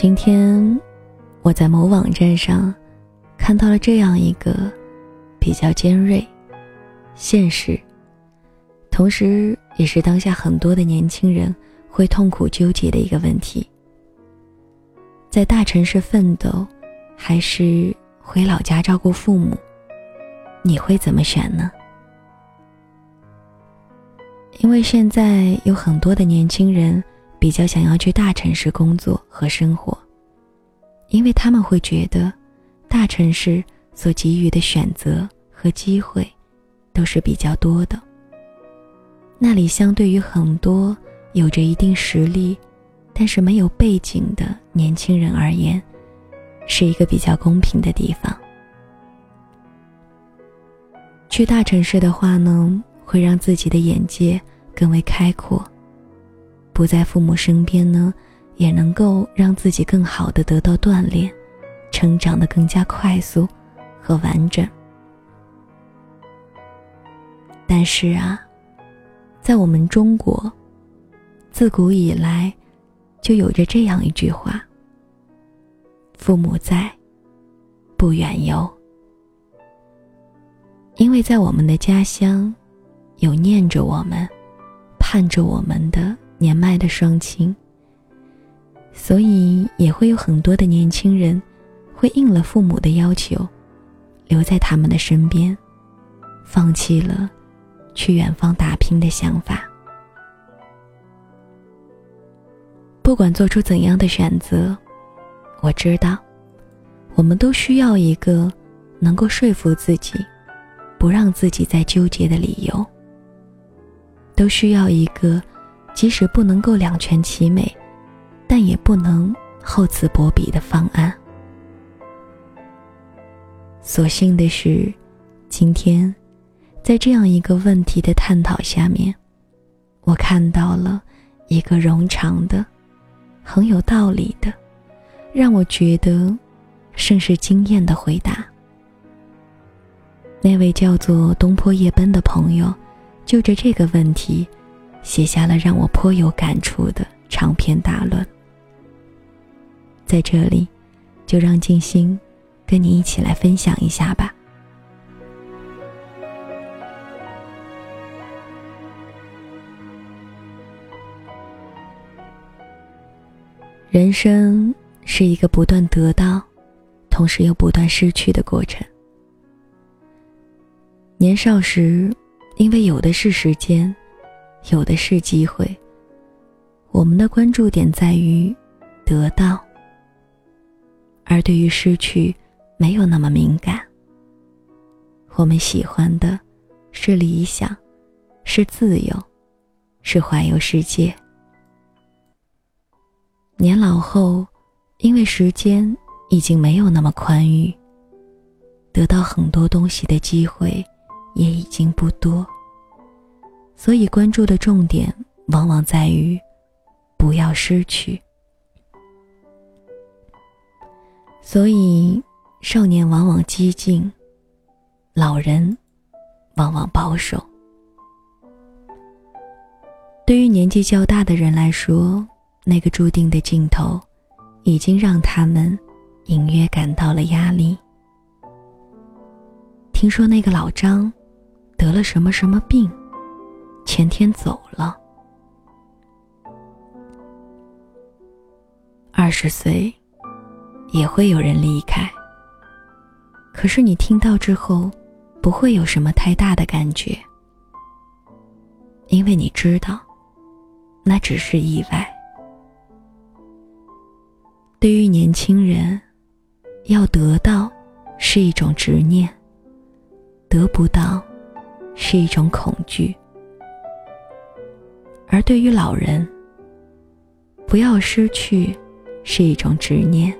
今天我在某网站上看到了这样一个比较尖锐、现实，同时也是当下很多的年轻人会痛苦纠结的一个问题：在大城市奋斗，还是回老家照顾父母？你会怎么选呢？因为现在有很多的年轻人比较想要去大城市工作和生活，因为他们会觉得，大城市所给予的选择和机会都是比较多的。那里相对于很多有着一定实力，但是没有背景的年轻人而言，是一个比较公平的地方。去大城市的话呢？会让自己的眼界更为开阔，不在父母身边呢，也能够让自己更好的得到锻炼，成长的更加快速和完整。但是啊，在我们中国，自古以来就有着这样一句话：“父母在，不远游。”因为在我们的家乡。有念着我们、盼着我们的年迈的双亲，所以也会有很多的年轻人，会应了父母的要求，留在他们的身边，放弃了去远方打拼的想法。不管做出怎样的选择，我知道，我们都需要一个能够说服自己，不让自己再纠结的理由。都需要一个，即使不能够两全其美，但也不能厚此薄彼的方案。所幸的是，今天，在这样一个问题的探讨下面，我看到了一个冗长的、很有道理的，让我觉得甚是惊艳的回答。那位叫做东坡夜奔的朋友。就着这个问题，写下了让我颇有感触的长篇大论。在这里，就让静心跟你一起来分享一下吧。人生是一个不断得到，同时又不断失去的过程。年少时。因为有的是时间，有的是机会。我们的关注点在于得到，而对于失去没有那么敏感。我们喜欢的是理想，是自由，是环游世界。年老后，因为时间已经没有那么宽裕，得到很多东西的机会。也已经不多，所以关注的重点往往在于不要失去。所以，少年往往激进，老人往往保守。对于年纪较大的人来说，那个注定的尽头，已经让他们隐约感到了压力。听说那个老张。得了什么什么病，前天走了。二十岁，也会有人离开。可是你听到之后，不会有什么太大的感觉，因为你知道，那只是意外。对于年轻人，要得到是一种执念，得不到。是一种恐惧，而对于老人，不要失去是一种执念，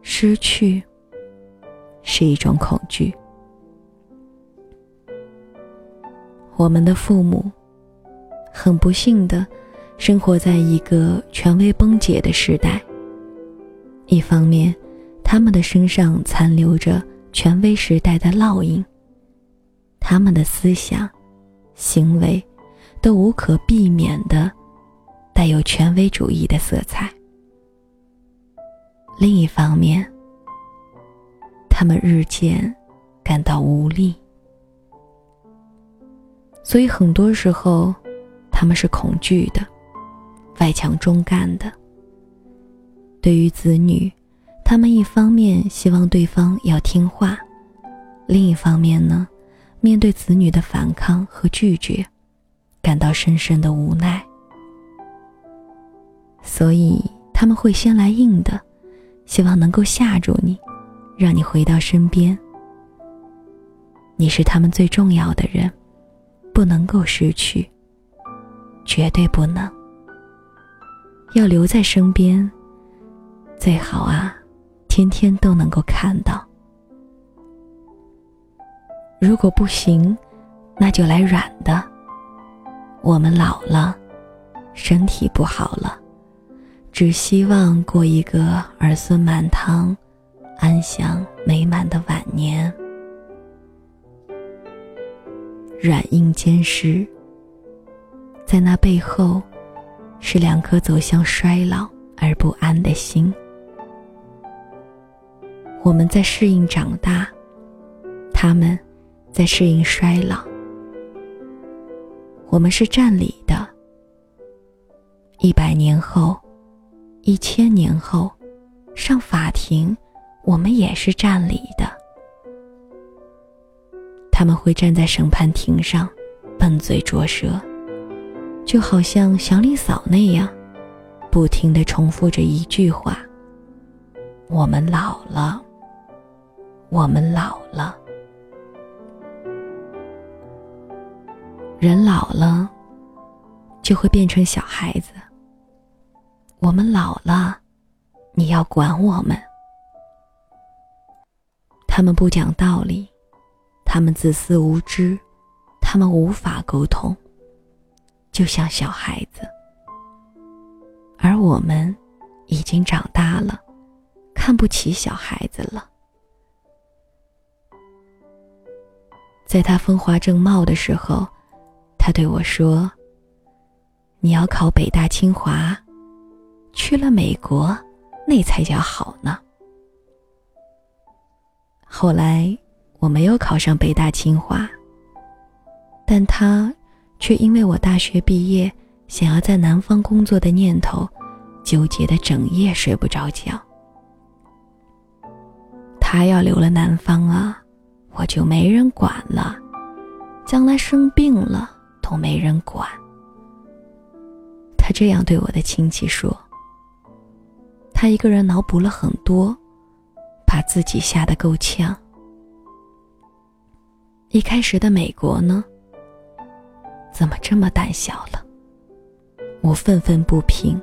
失去是一种恐惧。我们的父母很不幸的生活在一个权威崩解的时代，一方面，他们的身上残留着权威时代的烙印。他们的思想、行为，都无可避免的带有权威主义的色彩。另一方面，他们日渐感到无力，所以很多时候，他们是恐惧的，外强中干的。对于子女，他们一方面希望对方要听话，另一方面呢，面对子女的反抗和拒绝，感到深深的无奈。所以他们会先来硬的，希望能够吓住你，让你回到身边。你是他们最重要的人，不能够失去，绝对不能，要留在身边。最好啊，天天都能够看到。如果不行，那就来软的。我们老了，身体不好了，只希望过一个儿孙满堂、安详美满的晚年。软硬兼施，在那背后，是两颗走向衰老而不安的心。我们在适应长大，他们在适应衰老。我们是占理的，一百年后，一千年后，上法庭，我们也是占理的。他们会站在审判庭上，笨嘴拙舌，就好像祥林嫂那样，不停的重复着一句话：“我们老了。”我们老了，人老了就会变成小孩子。我们老了，你要管我们。他们不讲道理，他们自私无知，他们无法沟通，就像小孩子。而我们已经长大了，看不起小孩子了。在他风华正茂的时候，他对我说：“你要考北大清华，去了美国，那才叫好呢。”后来我没有考上北大清华，但他却因为我大学毕业想要在南方工作的念头，纠结的整夜睡不着觉。他要留了南方啊！我就没人管了，将来生病了都没人管。他这样对我的亲戚说。他一个人脑补了很多，把自己吓得够呛。一开始的美国呢，怎么这么胆小了？我愤愤不平。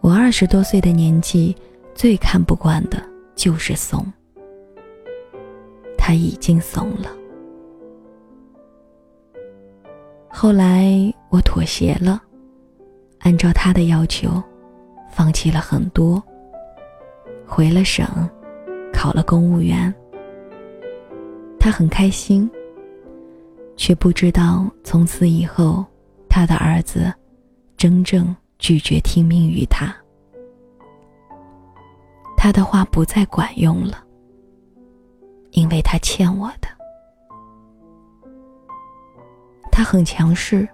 我二十多岁的年纪，最看不惯的就是怂。他已经怂了。后来我妥协了，按照他的要求，放弃了很多。回了省，考了公务员。他很开心，却不知道从此以后，他的儿子真正拒绝听命于他，他的话不再管用了。因为他欠我的，他很强势，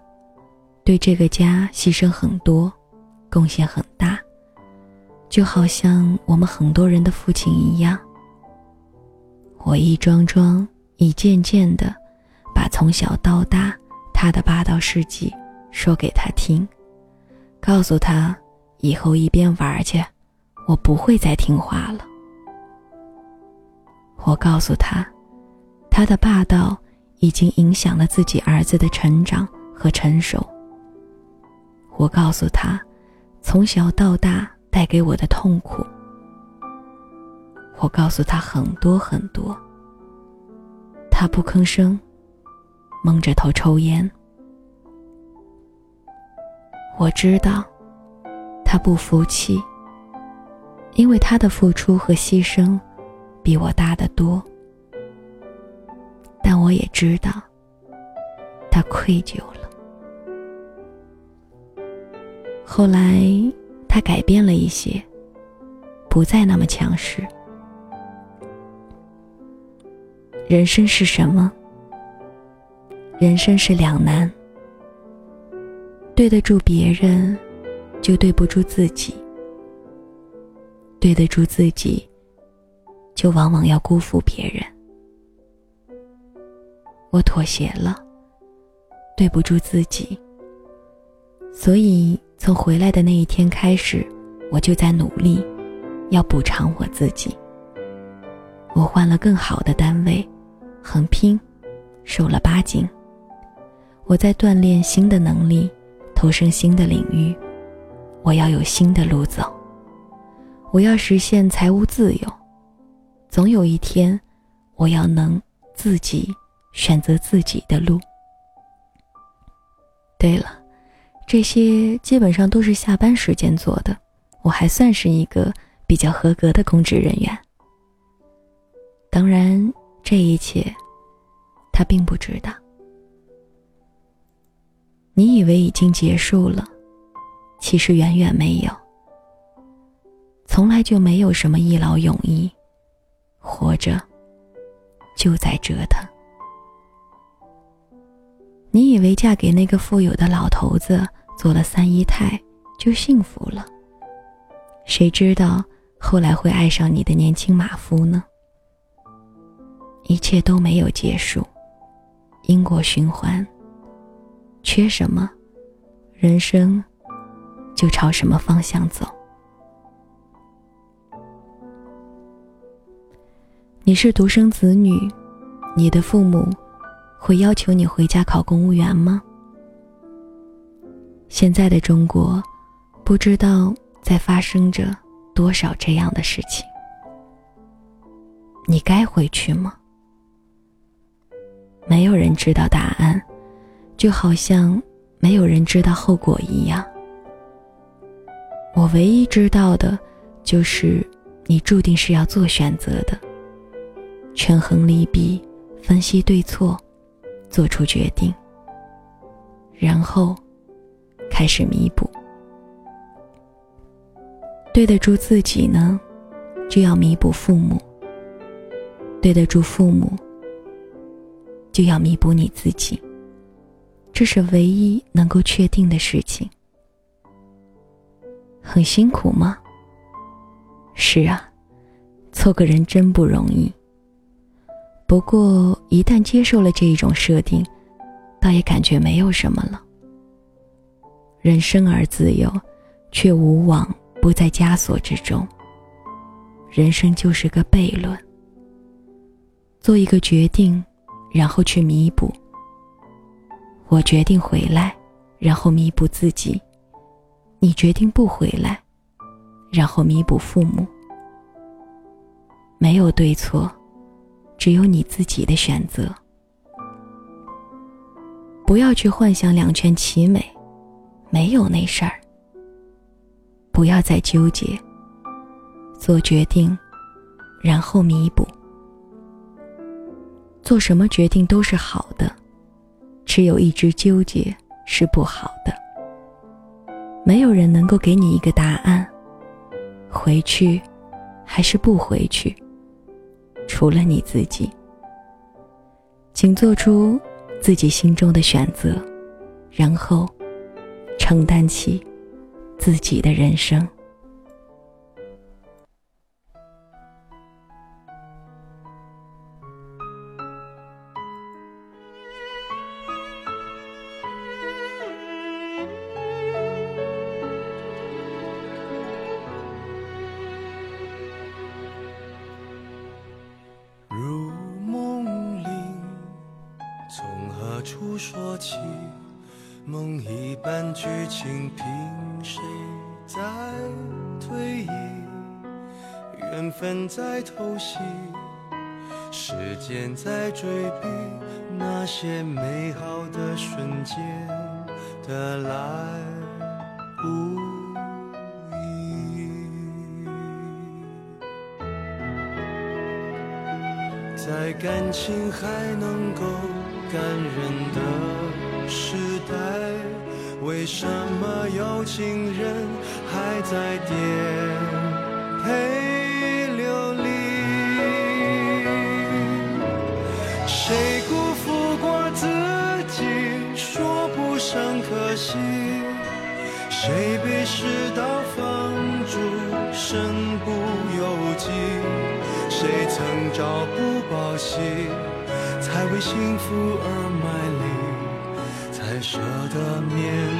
对这个家牺牲很多，贡献很大，就好像我们很多人的父亲一样。我一桩桩、一件件的，把从小到大他的霸道事迹说给他听，告诉他以后一边玩去，我不会再听话了。我告诉他，他的霸道已经影响了自己儿子的成长和成熟。我告诉他，从小到大带给我的痛苦。我告诉他很多很多。他不吭声，蒙着头抽烟。我知道，他不服气，因为他的付出和牺牲。比我大得多，我也知道，他愧疚了。后来，他改变了一些，不再那么强势。人生是什么？人生是两难，对得住别人，就对不住自己；对得住自己，就往往要辜负别人。我妥协了，对不住自己，所以从回来的那一天开始，我就在努力，要补偿我自己。我换了更好的单位，横拼，瘦了八斤。我在锻炼新的能力，投身新的领域。我要有新的路走。我要实现财务自由。总有一天，我要能自己选择自己的路。对了，这些基本上都是下班时间做的。我还算是一个比较合格的公职人员。当然，这一切，他并不知道。你以为已经结束了，其实远远没有。从来就没有什么一劳永逸，活着就在折腾。你以为嫁给那个富有的老头子，做了三姨太就幸福了？谁知道后来会爱上你的年轻马夫呢？一切都没有结束，因果循环。缺什么，人生就朝什么方向走。你是独生子女，你的父母会要求你回家考公务员吗？现在的中国，不知道在发生着多少这样的事情。你该回去吗？没有人知道答案。就好像没有人知道后果一样。我唯一知道的，就是你注定是要做选择的。权衡利弊，分析对错，做出决定，然后开始弥补。对得住自己呢，就要弥补父母；对得住父母，就要弥补你自己。这是唯一能够确定的事情。很辛苦吗？是啊，做个人真不容易。不过一旦接受了这一种设定，倒也感觉没有什么了。人生而自由，却无往不在枷锁之中。人生就是个悖论。做一个决定，然后去弥补。我决定回来，然后弥补自己；你决定不回来，然后弥补父母。没有对错，只有你自己的选择。不要去幻想两全其美，没有那事儿。不要再纠结，做决定，然后弥补。做什么决定都是好的。只有一直纠结是不好的。没有人能够给你一个答案，回去还是不回去，除了你自己。请做出自己心中的选择，然后承担起自己的人生。处说起梦一般剧情，凭谁在推移？缘分在偷袭，时间在追逼，那些美好的瞬间的来不易，在感情还能够。为什么有情人还在颠沛流离？谁辜负过自己，说不上可惜。谁被世道放逐，身不由己？谁曾朝不保夕，才为幸福而卖力，才舍得面。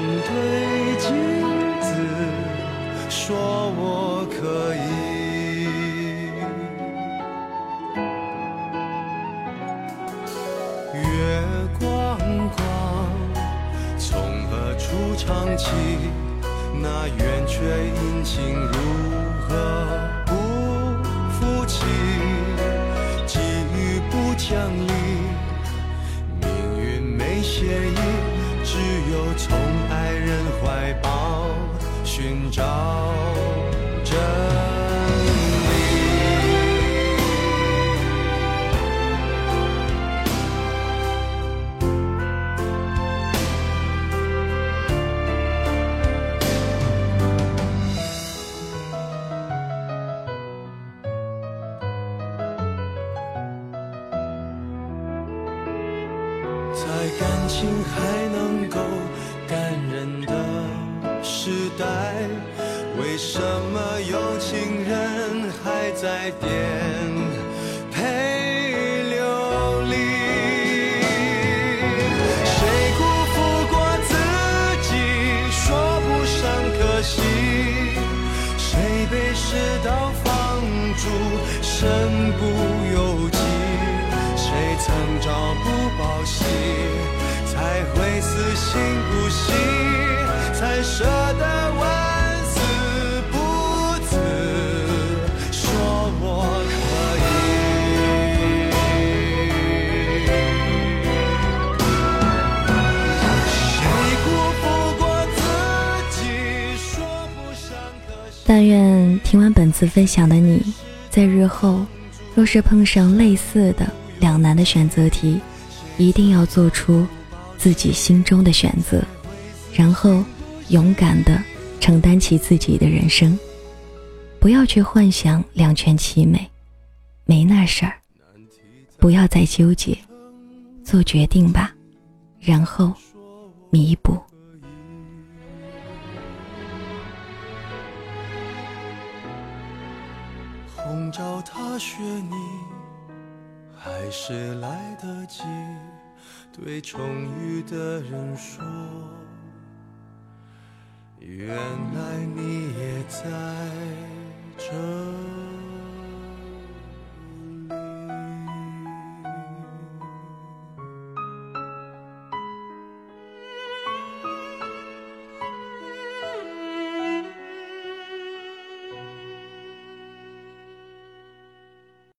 但愿听完本次分享的你，在日后若是碰上类似的两难的选择题，一定要做出自己心中的选择，然后勇敢的承担起自己的人生，不要去幻想两全其美，没那事儿。不要再纠结，做决定吧，然后弥补。笼罩他雪泥，还是来得及对重遇的人说。原来你也在这里。